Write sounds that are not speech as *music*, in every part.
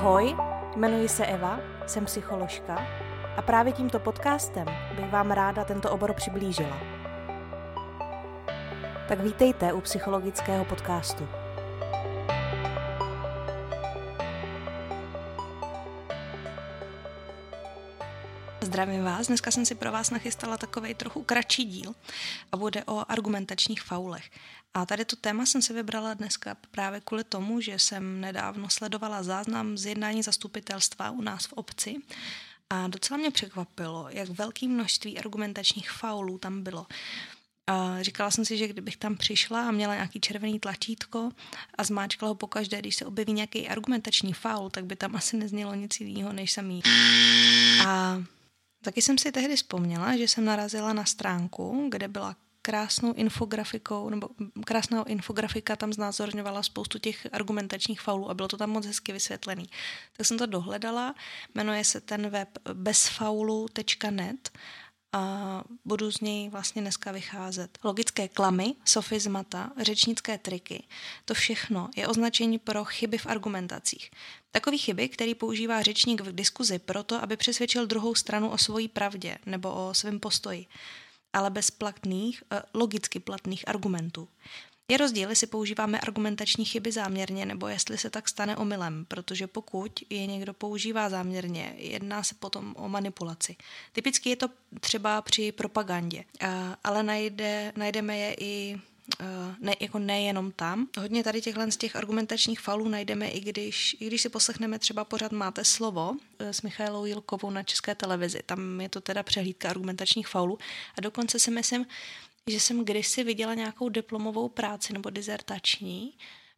Ahoj, jmenuji se Eva, jsem psycholožka a právě tímto podcastem bych vám ráda tento obor přiblížila. Tak vítejte u psychologického podcastu. Zdravím vás, dneska jsem si pro vás nachystala takový trochu kratší díl a bude o argumentačních faulech. A tady to téma jsem si vybrala dneska právě kvůli tomu, že jsem nedávno sledovala záznam z jednání zastupitelstva u nás v obci a docela mě překvapilo, jak velké množství argumentačních faulů tam bylo. A říkala jsem si, že kdybych tam přišla a měla nějaký červený tlačítko a zmáčkala ho pokaždé, když se objeví nějaký argumentační faul, tak by tam asi neznělo nic jiného než samý. A Taky jsem si tehdy vzpomněla, že jsem narazila na stránku, kde byla krásnou infografikou, nebo krásná infografika tam znázorňovala spoustu těch argumentačních faulů a bylo to tam moc hezky vysvětlený. Tak jsem to dohledala, jmenuje se ten web bezfaulu.net a budu z něj vlastně dneska vycházet. Logické klamy, sofizmata, řečnické triky, to všechno je označení pro chyby v argumentacích. Takový chyby, který používá řečník v diskuzi proto, aby přesvědčil druhou stranu o svojí pravdě nebo o svém postoji, ale bez platných, eh, logicky platných argumentů. Je rozdíl, jestli používáme argumentační chyby záměrně, nebo jestli se tak stane omylem, protože pokud je někdo používá záměrně, jedná se potom o manipulaci. Typicky je to třeba při propagandě, ale najde, najdeme je i ne, jako nejenom tam. Hodně tady těchhle z těch argumentačních falů najdeme, i když, i když si poslechneme třeba pořád Máte slovo e, s Michailou Jilkovou na české televizi. Tam je to teda přehlídka argumentačních faulů. A dokonce si myslím, že jsem kdysi viděla nějakou diplomovou práci nebo dizertační,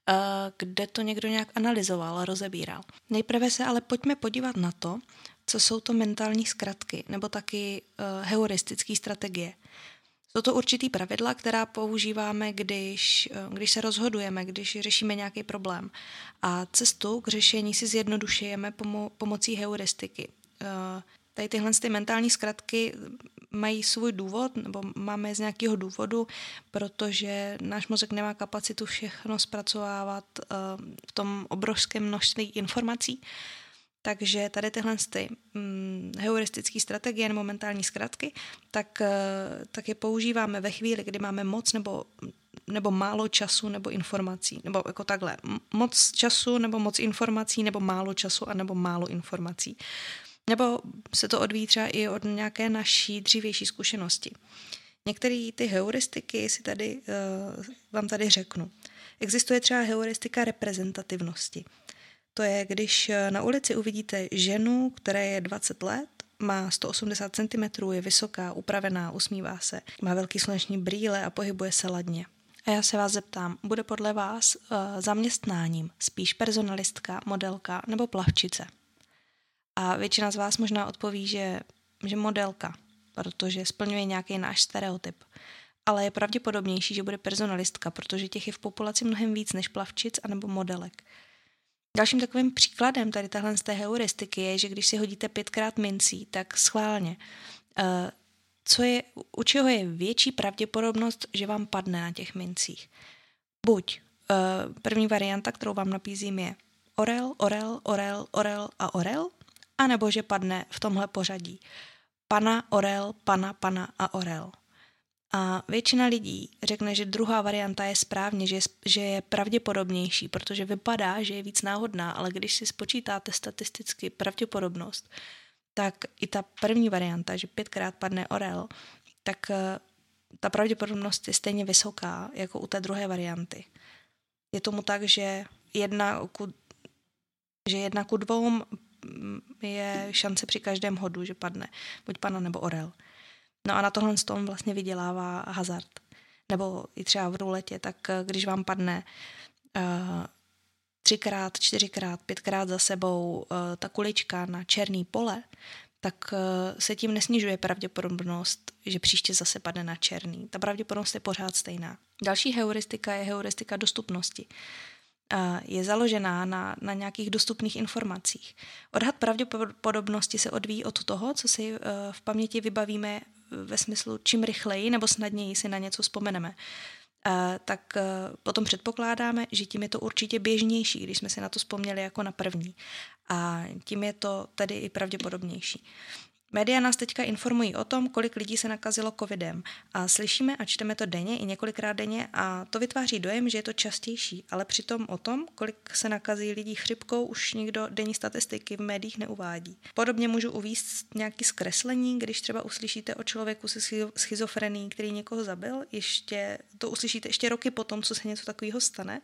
eh, kde to někdo nějak analyzoval, rozebíral. Nejprve se ale pojďme podívat na to, co jsou to mentální zkratky nebo taky uh, heuristické strategie. Jsou to určitý pravidla, která používáme, když, uh, když se rozhodujeme, když řešíme nějaký problém. A cestu k řešení si zjednodušujeme pomo- pomocí heuristiky. Tady tyhle ty mentální zkratky mají svůj důvod, nebo máme je z nějakého důvodu, protože náš mozek nemá kapacitu všechno zpracovávat uh, v tom obrovském množství informací. Takže tady tyhle ty hm, heuristické strategie nebo mentální zkratky, tak, uh, tak je používáme ve chvíli, kdy máme moc nebo nebo málo času nebo informací, nebo jako takhle, moc času nebo moc informací, nebo málo času a nebo málo informací. Nebo se to odvíjí třeba i od nějaké naší dřívější zkušenosti. Některé ty heuristiky si tady, uh, vám tady řeknu. Existuje třeba heuristika reprezentativnosti. To je, když eh, na ulici uvidíte ženu, která je 20 let, má 180 cm, je vysoká, upravená, usmívá se, má velký sluneční brýle a pohybuje se ladně. A já se vás zeptám, bude podle vás uh, zaměstnáním spíš personalistka, modelka nebo plavčice? A většina z vás možná odpoví, že, že modelka, protože splňuje nějaký náš stereotyp. Ale je pravděpodobnější, že bude personalistka, protože těch je v populaci mnohem víc než plavčic anebo modelek. Dalším takovým příkladem tady tahle z té heuristiky je, že když si hodíte pětkrát mincí, tak schválně. Uh, co je, u čeho je větší pravděpodobnost, že vám padne na těch mincích? Buď uh, první varianta, kterou vám napízím, je orel, orel, orel, orel a orel, anebo že padne v tomhle pořadí. Pana, orel, pana, pana a orel. A většina lidí řekne, že druhá varianta je správně, že je, že je pravděpodobnější, protože vypadá, že je víc náhodná, ale když si spočítáte statisticky pravděpodobnost, tak i ta první varianta, že pětkrát padne orel, tak eh, ta pravděpodobnost je stejně vysoká jako u té druhé varianty. Je tomu tak, že jedna ku, že jedna ku dvou je šance při každém hodu, že padne buď pana nebo orel. No a na tohle tom vlastně vydělává hazard. Nebo i třeba v ruletě, tak eh, když vám padne uh, třikrát, čtyřikrát, pětkrát za sebou uh, ta kulička na černý pole, tak se tím nesnižuje pravděpodobnost, že příště zase padne na černý. Ta pravděpodobnost je pořád stejná. Další heuristika je heuristika dostupnosti je založená na, na nějakých dostupných informacích. Odhad pravděpodobnosti se odvíjí od toho, co si eh, v paměti vybavíme ve smyslu čím rychleji nebo snadněji si na něco vzpomeneme. tak eh, potom předpokládáme, že tím je to určitě běžnější, když jsme si na to vzpomněli jako na první. a tím je to tedy i pravděpodobnější. Média nás teďka informují o tom, kolik lidí se nakazilo covidem a slyšíme a čteme to denně i několikrát denně a to vytváří dojem, že je to častější, ale přitom o tom, kolik se nakazí lidí chřipkou, už nikdo denní statistiky v médiích neuvádí. Podobně můžu uvíct nějaký zkreslení, když třeba uslyšíte o člověku se schizofrení, který někoho zabil, ještě to uslyšíte ještě roky potom, co se něco takového stane,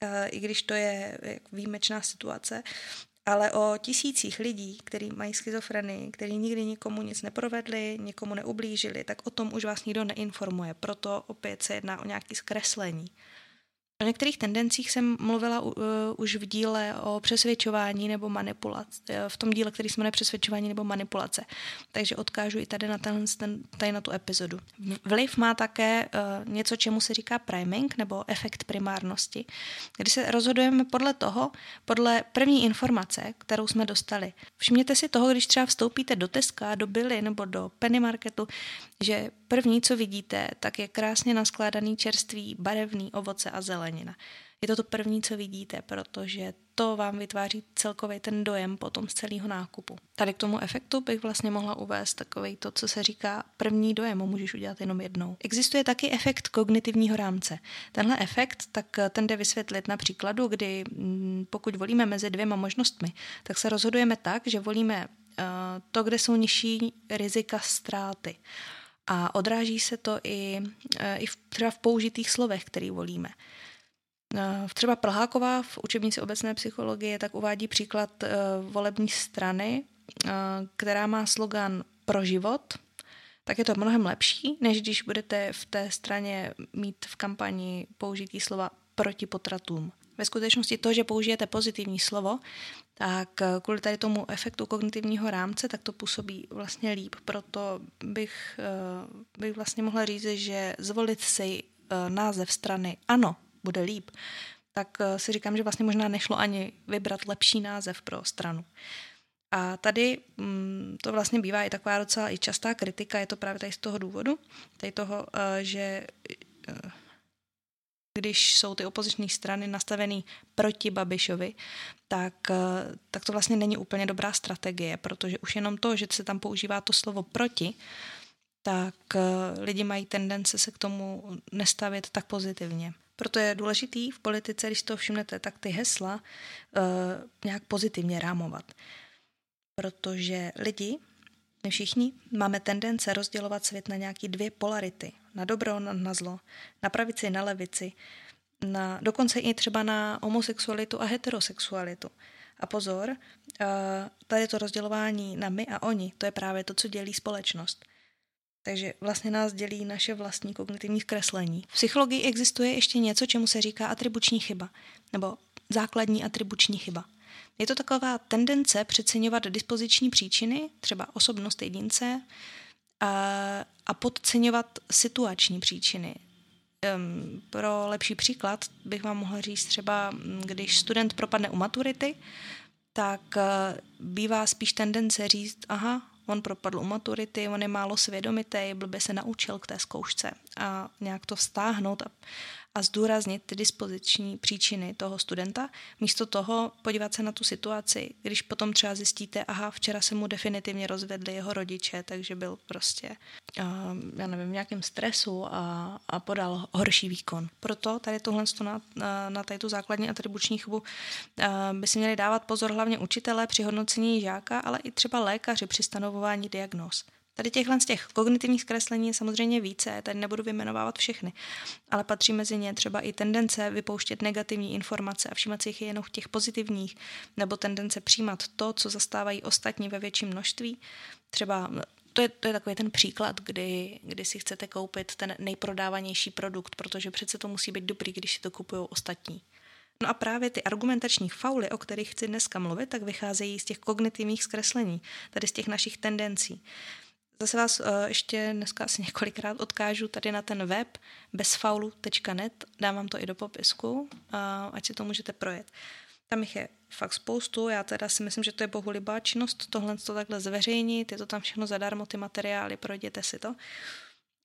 eh, i když to je výjimečná situace, ale o tisících lidí, kteří mají schizofrenii, kteří nikdy nikomu nic neprovedli, nikomu neublížili, tak o tom už vás nikdo neinformuje. Proto opět se jedná o nějaké zkreslení. O některých tendencích jsem mluvila uh, už v díle o přesvědčování nebo manipulaci, uh, v tom díle, který jsme jmenuje přesvědčování nebo manipulace. Takže odkážu i tady na, ten, tady na tu epizodu. Vliv má také uh, něco, čemu se říká priming nebo efekt primárnosti, kdy se rozhodujeme podle toho, podle první informace, kterou jsme dostali. Všimněte si toho, když třeba vstoupíte do Teska, do Billy nebo do Penny Marketu, že první, co vidíte, tak je krásně naskládaný čerstvý barevný ovoce a zelenina. Je to to první, co vidíte, protože to vám vytváří celkový ten dojem potom z celého nákupu. Tady k tomu efektu bych vlastně mohla uvést takový to, co se říká první dojem, můžeš udělat jenom jednou. Existuje taky efekt kognitivního rámce. Tenhle efekt tak ten jde vysvětlit na příkladu, kdy mm, pokud volíme mezi dvěma možnostmi, tak se rozhodujeme tak, že volíme uh, to, kde jsou nižší rizika ztráty. A odráží se to i, e, i v, třeba v použitých slovech, který volíme. E, třeba Plháková v učebnici obecné psychologie tak uvádí příklad e, volební strany, která má slogan pro život, tak je to mnohem lepší, než když budete v té straně mít v kampani použitý slova proti potratům. Ve skutečnosti to, že použijete pozitivní slovo, tak eh, kvůli tady tomu efektu kognitivního rámce, tak to působí vlastně líp. Proto bych, eh, bych vlastně mohla říct, že zvolit si eh, název strany ano, bude líp, tak si říkám, že vlastně možná nešlo ani vybrat lepší název pro stranu. A tady mm, to vlastně bývá i taková docela i častá kritika, je to právě tady z toho důvodu, tady toho, že když jsou ty opoziční strany nastavený proti Babišovi, tak, eh, tak to vlastně není úplně dobrá strategie, protože už jenom to, že se tam používá to slovo proti, tak eh, lidi mají tendence se k tomu nestavit tak pozitivně. Proto je důležitý v politice, když to všimnete, tak ty hesla uh, nějak pozitivně rámovat. Protože lidi, my všichni, máme tendence rozdělovat svět na nějaké dvě polarity na dobro, na, na zlo, na pravici, na levici, na, dokonce i třeba na homosexualitu a heterosexualitu. A pozor, eh, tady to rozdělování na my a oni, to je právě to, co dělí společnost. Takže vlastně nás dělí naše vlastní kognitivní zkreslení. V psychologii existuje ještě něco, čemu se říká atribuční chyba, nebo základní atribuční chyba. Je to taková tendence přeceňovat dispoziční příčiny, třeba osobnost jedince, a, podceňovat situační příčiny. Pro lepší příklad bych vám mohla říct třeba, když student propadne u maturity, tak uh, bývá spíš tendence říct, aha, on propadl u maturity, on je málo svědomitý, blbě se naučil k té zkoušce a nějak to vztáhnout a, a zdůraznit ty dispoziční příčiny toho studenta, místo toho podívat se na tu situaci, když potom třeba zjistíte, aha, včera se mu definitivně rozvedli jeho rodiče, takže byl prostě, já nevím, v nějakém stresu a, a podal horší výkon. Proto tady tohle na, na tady tu základní atribuční chybu by si měli dávat pozor hlavně učitelé při hodnocení žáka, ale i třeba lékaři při stanovování diagnóz. Tady těchhle z těch kognitivních zkreslení je samozřejmě více, tady nebudu vyjmenovávat všechny, ale patří mezi ně třeba i tendence vypouštět negativní informace a všímat si jich jenom těch pozitivních, nebo tendence přijímat to, co zastávají ostatní ve větším množství. Třeba to je, to je takový ten příklad, kdy, kdy si chcete koupit ten nejprodávanější produkt, protože přece to musí být dobrý, když si to kupují ostatní. No a právě ty argumentační fauly, o kterých chci dneska mluvit, tak vycházejí z těch kognitivních zkreslení, tady z těch našich tendencí. Zase vás uh, ještě dneska asi *laughs* několikrát odkážu tady na ten web bezfaulu.net, dám vám to i do popisku, uh, ať si to můžete projet. Tam jich je fakt spoustu, já teda si myslím, že to je bohulibá činnost tohle to takhle zveřejnit, je to tam všechno zadarmo, ty materiály, projděte si to.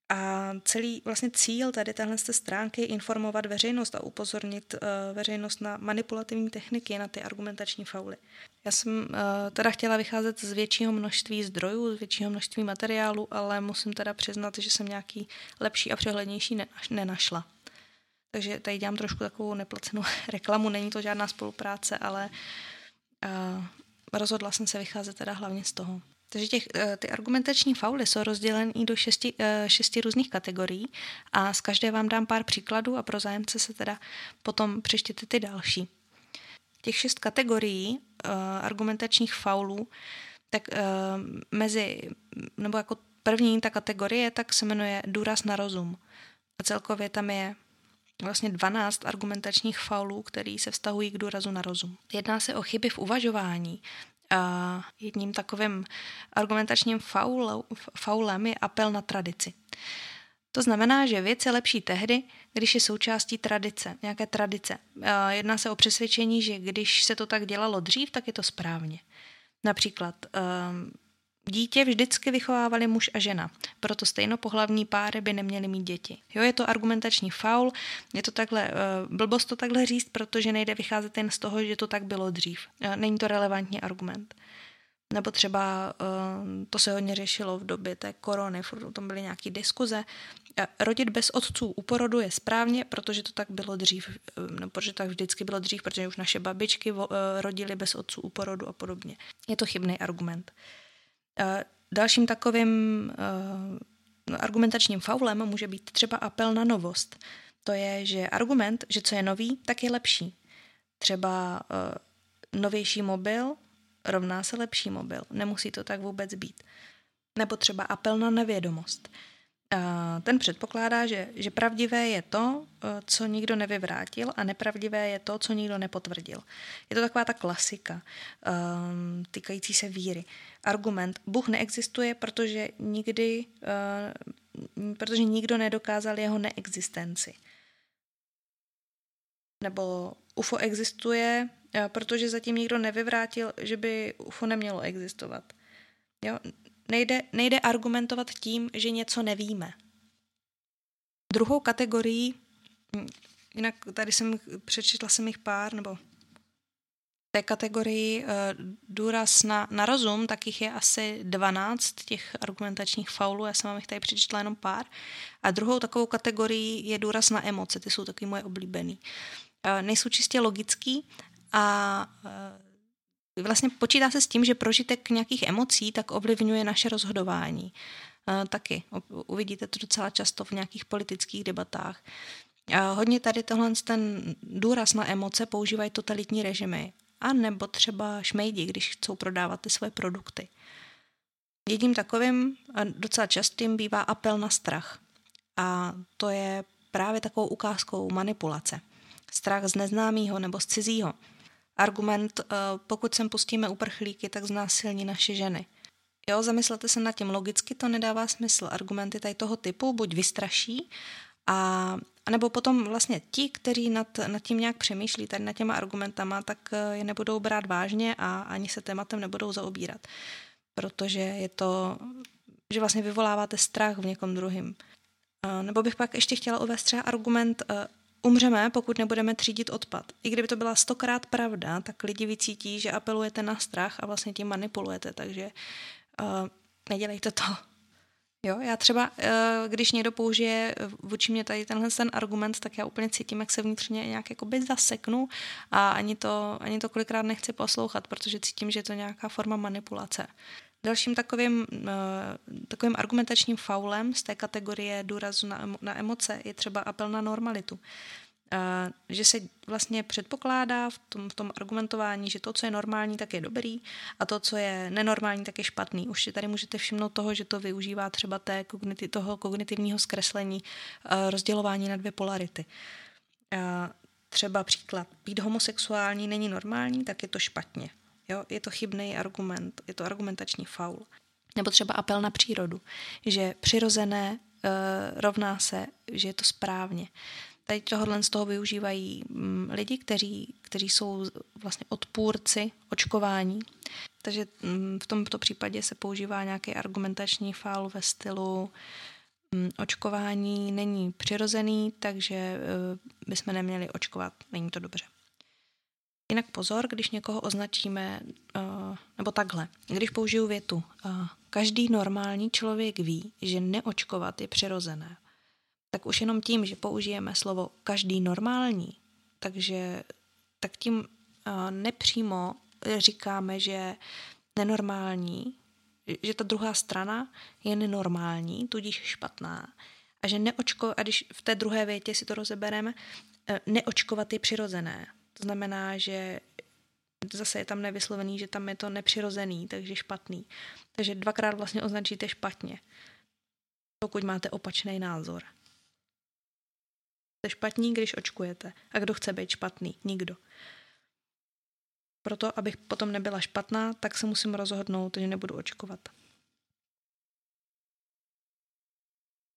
A celý vlastně cíl tady téhle stránky je informovat veřejnost a upozornit uh, veřejnost na manipulativní techniky, na ty argumentační fauly. Já jsem uh, teda chtěla vycházet z většího množství zdrojů, z většího množství materiálu, ale musím teda přiznat, že jsem nějaký lepší a přehlednější nenašla. Takže tady dělám trošku takovou neplacenou *laughs* reklamu, není to žádná spolupráce, ale uh, rozhodla jsem se vycházet teda hlavně z toho. Takže těch, uh, ty argumentační fauly jsou rozděleny do šesti, šesti různých kategorií a z každé vám dám pár příkladů a pro zájemce se teda potom přeštěte ty další. Těch šest kategorií uh, argumentačních faulů, tak uh, mezi, nebo jako první ta kategorie, tak se jmenuje důraz na rozum. A celkově tam je vlastně 12 argumentačních faulů, které se vztahují k důrazu na rozum. Jedná se o chyby v uvažování. A jedním takovým argumentačním faulem je apel na tradici. To znamená, že věc je lepší tehdy, když je součástí tradice, nějaké tradice. Jedná se o přesvědčení, že když se to tak dělalo dřív, tak je to správně. Například ehm, Dítě vždycky vychovávali muž a žena, proto stejnopohlavní páry by neměly mít děti. Jo, je to argumentační faul, je to takhle, uh, blbost to takhle říct, protože nejde vycházet jen z toho, že to tak bylo dřív. Uh, není to relevantní argument. Nebo třeba uh, to se hodně řešilo v době té korony, furt o tom byly nějaké diskuze. Rodit bez otců u porodu je správně, protože to tak bylo dřív, no, protože to tak vždycky bylo dřív, protože už naše babičky vo, rodily bez otců u porodu a podobně. Je to chybný argument. Uh, Dalším takovým uh, argumentačním faulem může být třeba apel na novost. To je, že argument, že co je nový, tak je lepší. Třeba novější mobil rovná se lepší mobil. Nemusí to tak vůbec být. Nebo třeba apel na nevědomost. Ten předpokládá, že, že pravdivé je to, e, co nikdo nevyvrátil a nepravdivé je to, co nikdo nepotvrdil. Je to taková ta klasika um, týkající se víry. Argument, Bůh neexistuje, protože nikdy, uh, protože nikdo nedokázal jeho neexistenci. Nebo UFO existuje, protože zatím nikdo nevyvrátil, že by UFO nemělo existovat. Jo? nejde, nejde argumentovat tím, že něco nevíme. Druhou kategorií, hm, jinak tady jsem přečetla jsem jich pár, nebo té kategorii uh, důraz na, na rozum, tak jich je asi 12 těch argumentačních faulů, já jsem vám jich tady přečetla jenom pár. A druhou takovou kategorii je důraz na emoce, ty jsou taky moje oblíbený. Uh, nejsou čistě logický a uh, Vlastně počítá se s tím, že prožitek nějakých emocí tak ovlivňuje naše rozhodování. Taky uvidíte to docela často v nějakých politických debatách. Hodně tady tohle ten důraz na emoce používají totalitní režimy. A nebo třeba šmejdi, když chcou prodávat ty své produkty. Jedním takovým docela častým bývá apel na strach. A to je právě takovou ukázkou manipulace. Strach z neznámého nebo z cizího argument, eh, pokud sem pustíme uprchlíky, tak znásilní naše ženy. Jo, zamyslete se nad tím, logicky to nedává smysl. Argumenty tady toho typu buď vystraší, a, a nebo potom vlastně ti, kteří nad, nad tím nějak přemýšlí, tady nad těma argumentama, tak eh, je nebudou brát vážně a ani se tématem nebudou zaobírat. Protože je to, že vlastně vyvoláváte strach v někom druhým. Eh, nebo bych pak ještě chtěla uvést třeba argument, Umřeme, pokud nebudeme třídit odpad. I kdyby to byla stokrát pravda, tak lidi vycítí, že apelujete na strach a vlastně tím manipulujete, takže uh, nedělejte to. Jo, já třeba, uh, když někdo použije vůči mě tady tenhle ten argument, tak já úplně cítím, jak se vnitřně nějak jakoby zaseknu a ani to, ani to kolikrát nechci poslouchat, protože cítím, že je to nějaká forma manipulace. Dalším takovým, uh, takovým argumentačním faulem z té kategorie důrazu na, na emoce je třeba apel na normalitu. Uh, že se vlastně předpokládá v tom, v tom argumentování, že to, co je normální, tak je dobrý a to, co je nenormální, tak je špatný. Už si tady můžete všimnout toho, že to využívá třeba té kogniti- toho kognitivního zkreslení uh, rozdělování na dvě polarity. Třeba příklad, být homosexuální není normální, tak je to špatně. Jo? Je to chybný argument, je to argumentační faul. Nebo třeba apel na přírodu, že přirozené uh, rovná se, že je to správně. Tady tohohle z toho využívají um, lidi, kteří, kteří jsou vlastně odpůrci očkování. Takže um, v tomto případě se používá nějaký argumentační faul ve stylu um, očkování není přirozený, takže uh, bychom neměli očkovat, není to dobře. Jinak pozor, když někoho označíme, uh, nebo takhle, když použiju větu, uh, každý normální člověk ví, že neočkovat je přirozené, tak už jenom tím, že použijeme slovo každý normální, takže tak tím uh, nepřímo říkáme, že nenormální, že ta druhá strana je nenormální, tudíž špatná. A že neočko, a když v té druhé větě si to rozebereme, neočkovat je přirozené. Znamená, že zase je tam nevyslovený, že tam je to nepřirozený, takže špatný. Takže dvakrát vlastně označíte špatně, pokud máte opačný názor. Jste špatný, když očkujete. A kdo chce být špatný? Nikdo. Proto, abych potom nebyla špatná, tak se musím rozhodnout, že nebudu očkovat.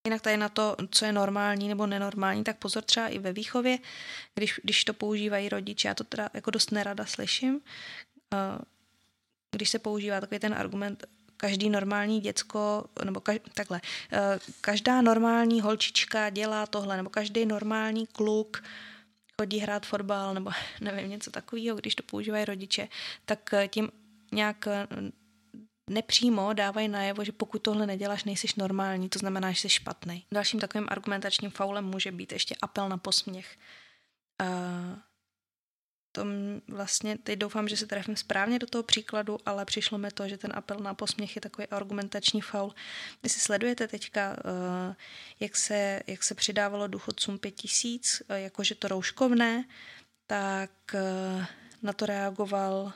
Jinak tady na to, co je normální nebo nenormální, tak pozor třeba i ve výchově, když, když to používají rodiče, já to teda jako dost nerada slyším, eh, když se používá takový ten argument, každý normální děcko, nebo kaž, takhle, eh, každá normální holčička dělá tohle, nebo každý normální kluk chodí hrát fotbal, nebo *laughs* nevím, něco takového, když to používají rodiče, tak eh, tím nějak nepřímo dávají najevo, že pokud tohle neděláš, nejsiš normální, to znamená, že jsi špatný. Dalším takovým argumentačním faulem může být ještě apel na posměch. Uh, to vlastně, teď doufám, že se trefím správně do toho příkladu, ale přišlo mi to, že ten apel na posměch je takový argumentační faul. Vy si sledujete teďka, uh, jak se, jak se přidávalo důchodcům pět tisíc, uh, jakože to rouškovné, tak na to reagoval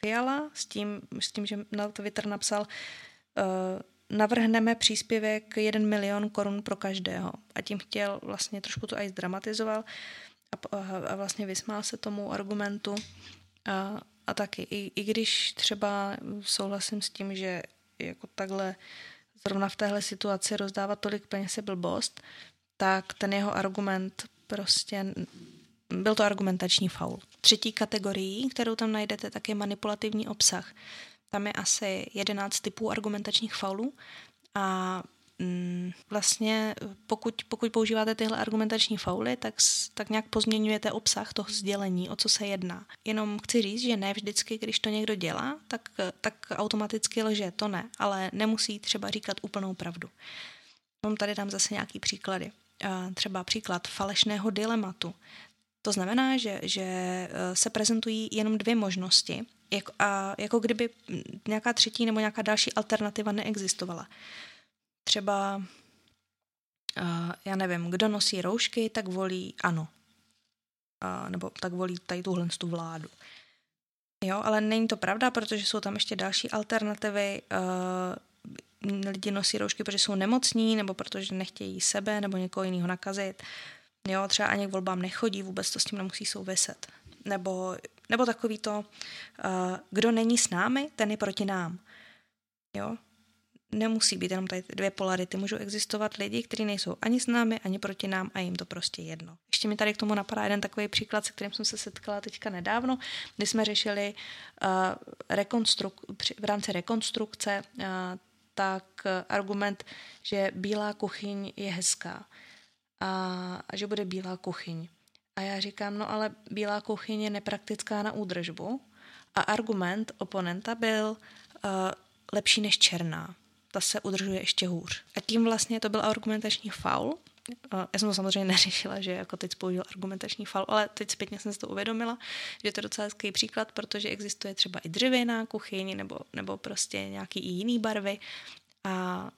Fiala s tím, s tím že na Twitter napsal uh, navrhneme příspěvek 1 milion korun pro každého. A tím chtěl vlastně trošku to aj zdramatizoval a, a, vlastně vysmál se tomu argumentu. A, a taky, i, i když třeba souhlasím s tím, že jako takhle zrovna v téhle situaci rozdávat tolik peněz je blbost, tak ten jeho argument prostě byl to argumentační faul. Třetí kategorií, kterou tam najdete, tak je manipulativní obsah. Tam je asi 11 typů argumentačních faulů a mm, vlastně pokud, pokud používáte tyhle argumentační fauly, tak, tak nějak pozměňujete obsah toho sdělení, o co se jedná. Jenom chci říct, že ne vždycky, když to někdo dělá, tak, tak automaticky lže, to ne, ale nemusí třeba říkat úplnou pravdu. Tady dám zase nějaký příklady. Třeba příklad falešného dilematu. To znamená, že, že eh, se prezentují jenom dvě možnosti, jako, a jako kdyby nějaká třetí nebo nějaká další alternativa neexistovala. Třeba, uh, já nevím, kdo nosí roušky, tak volí ano. Nebo tak volí tady tuhle tu vládu. Jo, ale není to pravda, protože jsou tam ještě další alternativy. Uh, lidi nosí roušky, protože jsou nemocní, nebo protože nechtějí sebe nebo někoho jiného nakazit. Jo, třeba ani k volbám nechodí, vůbec to s tím nemusí souviset. Nebo, nebo takový to, uh, kdo není s námi, ten je proti nám. Jo, nemusí být jenom tady dvě polarity. Můžou existovat lidi, kteří nejsou ani s námi, ani proti nám a jim to prostě jedno. Ještě mi tady k tomu napadá jeden takový příklad, se kterým jsem se setkala teďka nedávno, kdy jsme řešili uh, rekonstruk- v rámci rekonstrukce uh, tak argument, že bílá kuchyň je hezká a, a že bude bílá kuchyň. A já říkám, no ale bílá kuchyň je nepraktická na údržbu a argument oponenta byl uh, lepší než černá. Ta se udržuje ještě hůř. A tím vlastně to byl argumentační faul. Uh, já jsem to samozřejmě *laughs* neřešila, že jako teď použil argumentační faul, ale teď zpětně jsem si to uvědomila, že to je docela hezký příklad, protože existuje třeba i dřevěná kuchyň nebo, nebo prostě nějaký i jiný barvy a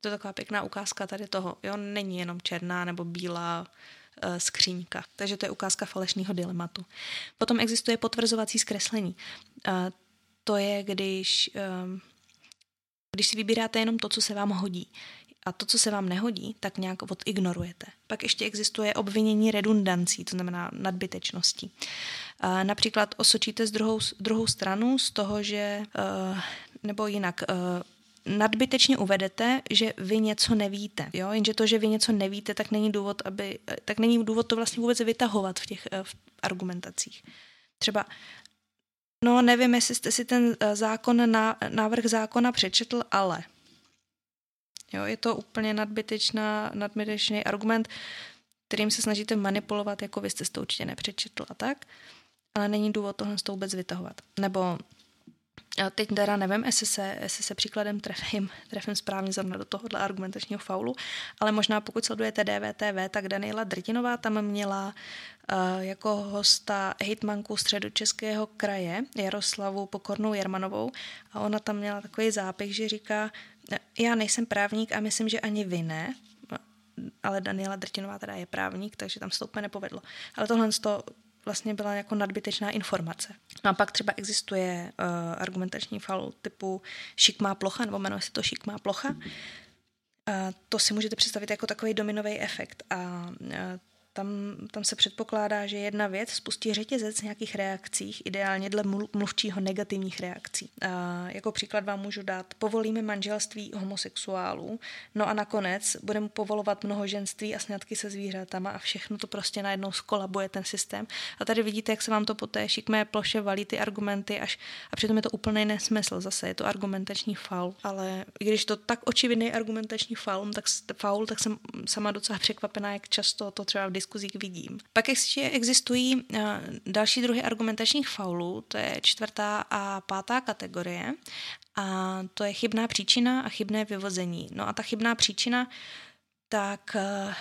to taková pěkná ukázka tady toho. Jo, není jenom černá nebo bílá uh, skříňka. Takže to je ukázka falešného dilematu. Potom existuje potvrzovací zkreslení. Uh, to je, když, um, když si vybíráte jenom to, co se vám hodí. A to, co se vám nehodí, tak nějak odignorujete. Pak ještě existuje obvinění redundancí, to znamená nadbytečností. Uh, například osočíte z druhou, druhou stranu z toho, že, uh, nebo jinak, nadbytečně uvedete, že vy něco nevíte. Jo? Jenže to, že vy něco nevíte, tak není důvod, aby, tak není důvod to vlastně vůbec vytahovat v těch eh, v argumentacích. Třeba No, nevím, jestli jste si ten eh, zákon na, návrh zákona přečetl, ale. Jo, je to úplně nadbytečná, nadbytečný argument, kterým se snažíte manipulovat, jako vy jste to určitě nepřečetl a tak. ale není důvod tohle vůbec vytahovat. Nebo teď teda nevím, jestli se, jestli se příkladem trefím, trefím správně zrovna do tohohle argumentačního faulu, ale možná pokud sledujete DVTV, tak Daniela Drtinová tam měla uh, jako hosta hitmanku středočeského kraje Jaroslavu Pokornou Jermanovou a ona tam měla takový zápis, že říká, já nejsem právník a myslím, že ani vy ne, ale Daniela Drtinová teda je právník, takže tam se to úplně nepovedlo. Ale tohle to vlastně byla jako nadbytečná informace. No a pak třeba existuje uh, argumentační faul typu šikmá plocha, nebo jmenuje se to šikmá plocha. Uh, to si můžete představit jako takový dominový efekt a uh, tam, tam se předpokládá, že jedna věc spustí řetězec nějakých reakcích, ideálně dle mluvčího negativních reakcí. A jako příklad vám můžu dát, povolíme manželství homosexuálů, no a nakonec budeme povolovat mnohoženství a sňatky se zvířatama a všechno to prostě najednou skolabuje ten systém. A tady vidíte, jak se vám to po té šikmé ploše valí ty argumenty až a přitom je to úplný nesmysl. Zase je to argumentační faul, ale když to tak očividný argumentační faul, tak, faul, tak jsem sama docela překvapená, jak často to třeba v diskuzích vidím. Pak ještě existují eh, další druhy argumentačních faulů, to je čtvrtá a pátá kategorie a to je chybná příčina a chybné vyvození. No a ta chybná příčina tak eh,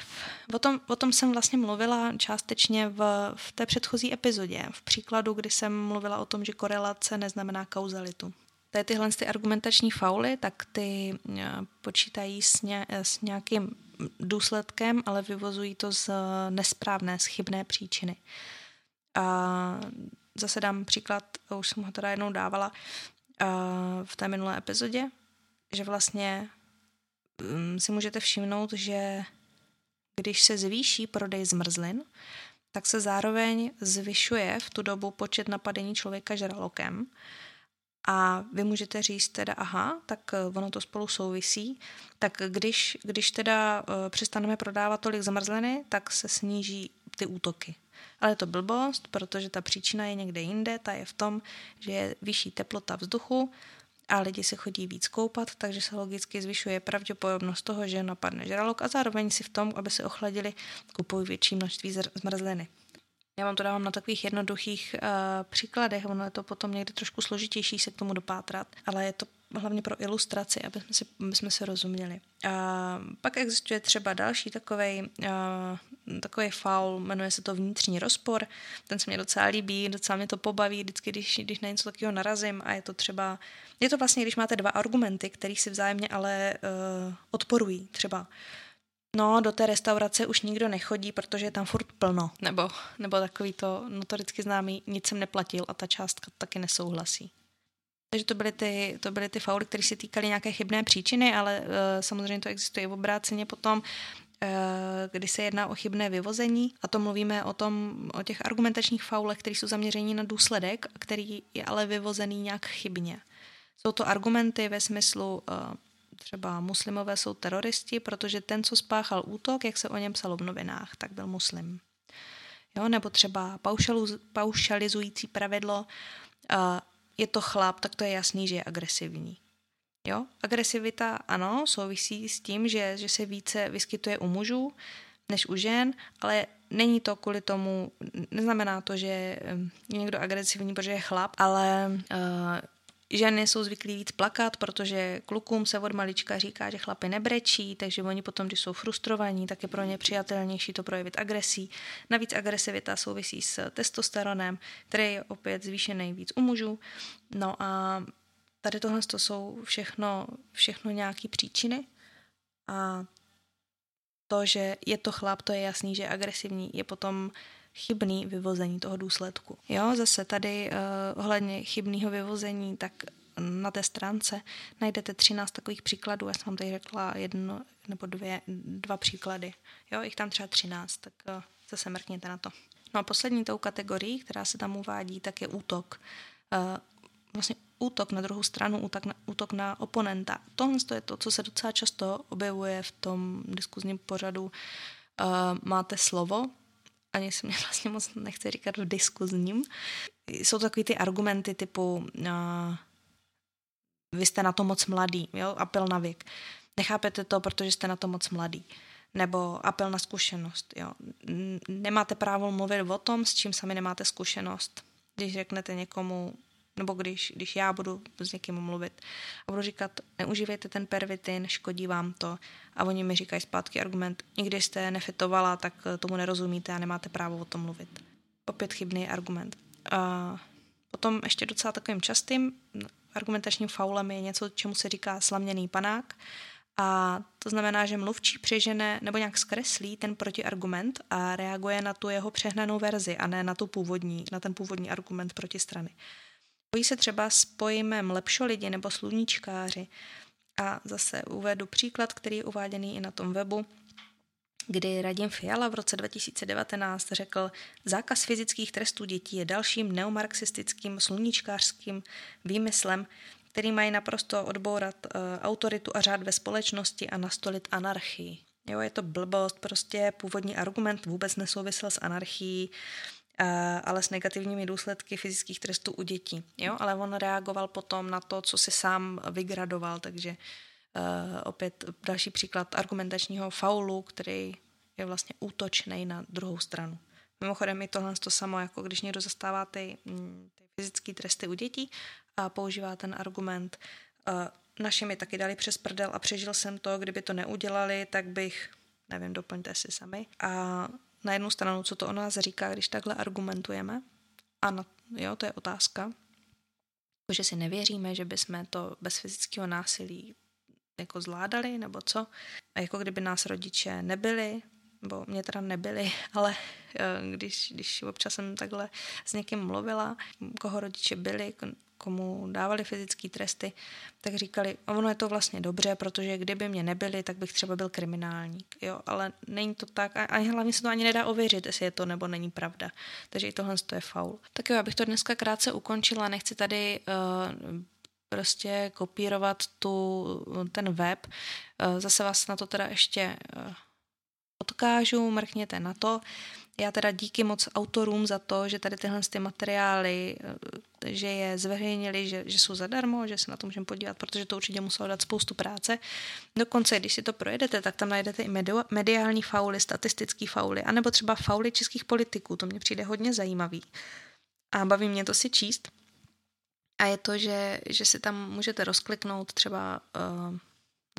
o tom, o tom jsem vlastně mluvila částečně v, v té předchozí epizodě, v příkladu, kdy jsem mluvila o tom, že korelace neznamená kauzalitu. Tady tyhle ty argumentační fauly, tak ty eh, počítají s, ně, s nějakým důsledkem, ale vyvozují to z nesprávné, z chybné příčiny. A zase dám příklad, už jsem ho teda jednou dávala v té minulé epizodě, že vlastně mm, si můžete všimnout, že když se zvýší prodej zmrzlin, tak se zároveň zvyšuje v tu dobu počet napadení člověka žralokem. A vy můžete říct teda, aha, tak eh, ono to spolu souvisí, tak když, když teda uh, přestaneme prodávat tolik zamrzliny, tak se sníží ty útoky. Ale je to blbost, protože ta příčina je někde jinde, ta je v tom, že je vyšší teplota vzduchu a lidi se chodí víc koupat, takže se logicky zvyšuje pravděpodobnost toho, že napadne žralok a zároveň si v tom, aby se ochladili, kupují větší množství zmrzliny. Já vám to dávám na takových jednoduchých uh, příkladech, ono je to potom někdy trošku složitější se k tomu dopátrat, ale je to hlavně pro ilustraci, aby jsme si, aby jsme se rozuměli. A pak existuje třeba další takový uh, takový faul, jmenuje se to vnitřní rozpor. Ten se mě docela líbí, docela mě to pobaví, vždycky, když, když na něco takového narazím a je to třeba, je to vlastně, když máte dva argumenty, které si vzájemně ale uh, odporují. Třeba no, do té restaurace už nikdo nechodí, protože je tam furt plno. Nebo, nebo takový to notoricky známý, nic jsem neplatil a ta částka taky nesouhlasí. Takže to byly ty, to byly ty fauly, které se týkaly nějaké chybné příčiny, ale uh, samozřejmě to existuje i v obráceně potom, uh, kdy se jedná o chybné vyvození. A to mluvíme o, tom, o těch argumentačních faulech, které jsou zaměření na důsledek, který je ale vyvozený nějak chybně. Jsou to argumenty ve smyslu uh, třeba muslimové jsou teroristi, protože ten, co spáchal útok, jak se o něm psalo v novinách, tak byl muslim. Jo, nebo třeba paušalizující pravidlo, je to chlap, tak to je jasný, že je agresivní. Jo? Agresivita, ano, souvisí s tím, že, že se více vyskytuje u mužů než u žen, ale není to kvůli tomu, neznamená to, že je někdo agresivní, protože je chlap, ale uh, Ženy jsou zvyklí víc plakat, protože klukům se od malička říká, že chlapy nebrečí, takže oni potom, když jsou frustrovaní, tak je pro ně přijatelnější to projevit agresí. Navíc agresivita souvisí s testosteronem, který je opět zvýšený víc u mužů. No a tady tohle to jsou všechno, všechno nějaké příčiny a to, že je to chlap, to je jasný, že je agresivní, je potom chybný vyvození toho důsledku. Jo, zase tady uh, ohledně chybného vyvození, tak na té stránce najdete 13 takových příkladů. Já jsem vám tady řekla jedno nebo dvě, dva příklady. Jo, jich tam třeba 13, tak uh, zase mrkněte na to. No a poslední tou kategorií, která se tam uvádí, tak je útok. Uh, vlastně útok na druhou stranu, útok na, útok na oponenta. Tohle je to, co se docela často objevuje v tom diskuzním pořadu. Uh, máte slovo, ani se mě vlastně moc nechce říkat v diskuzním. Jsou to takový ty argumenty typu uh, vy jste na to moc mladý, jo, apel na věk. Nechápete to, protože jste na to moc mladý. Nebo apel na zkušenost, jo. Nemáte právo mluvit o tom, s čím sami nemáte zkušenost. když řeknete někomu, nebo když, když já budu s někým mluvit a budu říkat, neužívejte ten pervitin, škodí vám to a oni mi říkají zpátky argument, nikdy jste nefitovala, tak tomu nerozumíte a nemáte právo o tom mluvit. Opět chybný argument. A potom ještě docela takovým častým argumentačním faulem je něco, čemu se říká slaměný panák. A to znamená, že mluvčí přežene nebo nějak zkreslí ten protiargument a reaguje na tu jeho přehnanou verzi a ne na tu původní, na ten původní argument proti strany. Spojí se třeba s pojmem lepšolidi nebo sluníčkáři. A zase uvedu příklad, který je uváděný i na tom webu, kdy Radim Fiala v roce 2019 řekl, zákaz fyzických trestů dětí je dalším neomarxistickým sluníčkářským výmyslem, který mají naprosto odbourat uh, autoritu a řád ve společnosti a nastolit anarchii. Jo, je to blbost, prostě původní argument vůbec nesouvisel s anarchií, uh, ale s negativními důsledky fyzických trestů u dětí. Jo, ale on reagoval potom na to, co si sám vygradoval, takže uh, opět další příklad argumentačního faulu, který je vlastně útočný na druhou stranu. Mimochodem je tohle to samo, jako když někdo zastává ty, mm, ty fyzické tresty u dětí a používá ten argument, uh, naši mi taky dali přes prdel a přežil jsem to, kdyby to neudělali, tak bych, nevím, doplňte si sami. A na jednu stranu, co to o nás říká, když takhle argumentujeme, a na, jo, to je otázka, že si nevěříme, že bychom to bez fyzického násilí jako zvládali, nebo co. A jako kdyby nás rodiče nebyli, nebo mě teda nebyli, *laughs* ale eh, když, když občas jsem takhle s někým mluvila, koho rodiče byli, komu dávali fyzické tresty, tak říkali, ono je to vlastně dobře, protože kdyby mě nebyli, tak bych třeba byl kriminálník. Jo, ale není to tak a, a hlavně se to ani nedá ověřit, jestli je to nebo není pravda. Takže i tohle je faul. Tak jo, abych to dneska krátce ukončila, nechci tady uh, prostě kopírovat tu, ten web. Uh, zase vás na to teda ještě uh, odkážu, mrkněte na to. Já teda díky moc autorům za to, že tady tyhle ty materiály, eh, že je zveřejnili, že, že jsou zadarmo, že se na to můžeme podívat, protože to určitě muselo dát spoustu práce. Dokonce, když si to projedete, tak tam najdete i mediální fauly, statistický fauly, anebo třeba fauly českých politiků, to mě přijde hodně zajímavý. A baví mě to si číst. A je to, že, že si tam můžete rozkliknout třeba uh,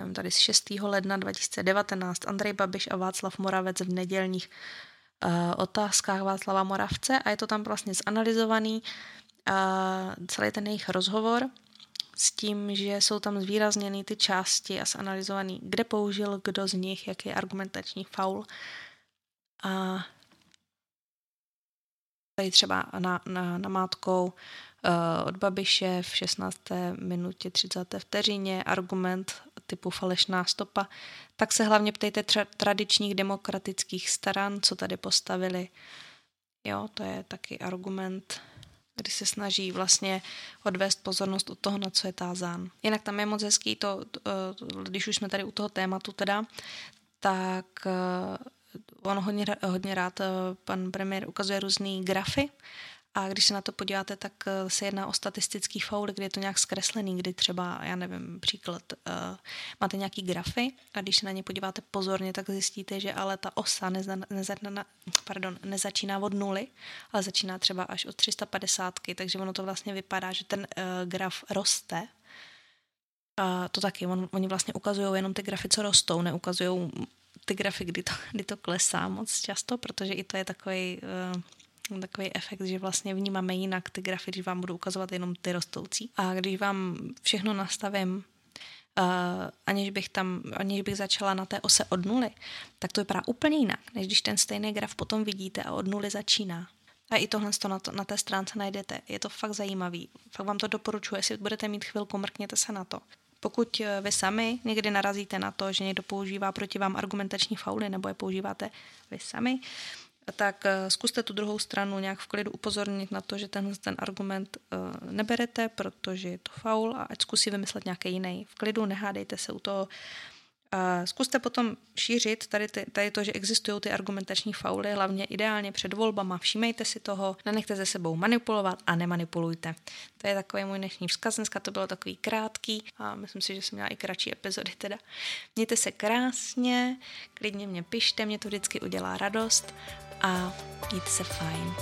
nevím, tady z 6. ledna 2019 Andrej Babiš a Václav Moravec v nedělních otázkách Václava Moravce a je to tam vlastně zanalizovaný uh, celý ten jejich rozhovor s tím, že jsou tam zvýrazněny ty části a zanalizovaný, kde použil kdo z nich, jaký je argumentační faul. A tady třeba na, na, na mátkou Eh, od Babiše v 16. minutě 30. vteřině argument typu falešná stopa, tak se hlavně ptejte tra- tradičních demokratických stran, co tady postavili. Jo, to je taky argument, kdy se snaží vlastně odvést pozornost od toho, na co je tázán. Jinak tam je moc hezký to, eh, když už jsme tady u toho tématu teda, tak eh, on hodně, hodně rád, pan premiér ukazuje různé grafy a když se na to podíváte, tak eh, se jedná o statistický faul, kdy je to nějak zkreslený, kdy třeba, já nevím, příklad, uh, máte nějaký grafy a když se na ně podíváte pozorně, tak zjistíte, že ale ta osa neza, neza, pardon, nezačíná od nuly, ale začíná třeba až od 350, takže ono to vlastně vypadá, že ten uh, graf roste, a to taky, on, oni vlastně ukazují jenom ty grafy, co rostou, neukazují ty grafy, kdy to, kdy to klesá moc často, protože i to je takový uh, takový efekt, že vlastně vnímáme jinak ty grafy, když vám budu ukazovat jenom ty rostoucí. A když vám všechno nastavím, uh, aniž bych tam, aniž bych začala na té ose od nuly, tak to vypadá úplně jinak, než když ten stejný graf potom vidíte a od nuly začíná. A i tohle to na, to, na té stránce najdete. Je to fakt zajímavý. Fakt vám to doporučuji, jestli budete mít chvilku, mrkněte se na to. Pokud eh, vy sami někdy narazíte na to, že někdo používá proti vám argumentační fauly nebo je používáte vy sami, tak eh, zkuste tu druhou stranu nějak v klidu upozornit na to, že tenhle ten argument eh, neberete, protože je to faul a ať zkusí vymyslet nějaký jiný. V klidu nehádejte se u toho. A zkuste potom šířit tady, ty, tady to, že existují ty argumentační fauly, hlavně ideálně před volbama. Všímejte si toho, nenechte se sebou manipulovat a nemanipulujte. To je takový můj dnešní vzkaz. Dneska to bylo takový krátký a myslím si, že jsem měla i kratší epizody teda. Mějte se krásně, klidně mě pište, mě to vždycky udělá radost a mějte se fajn.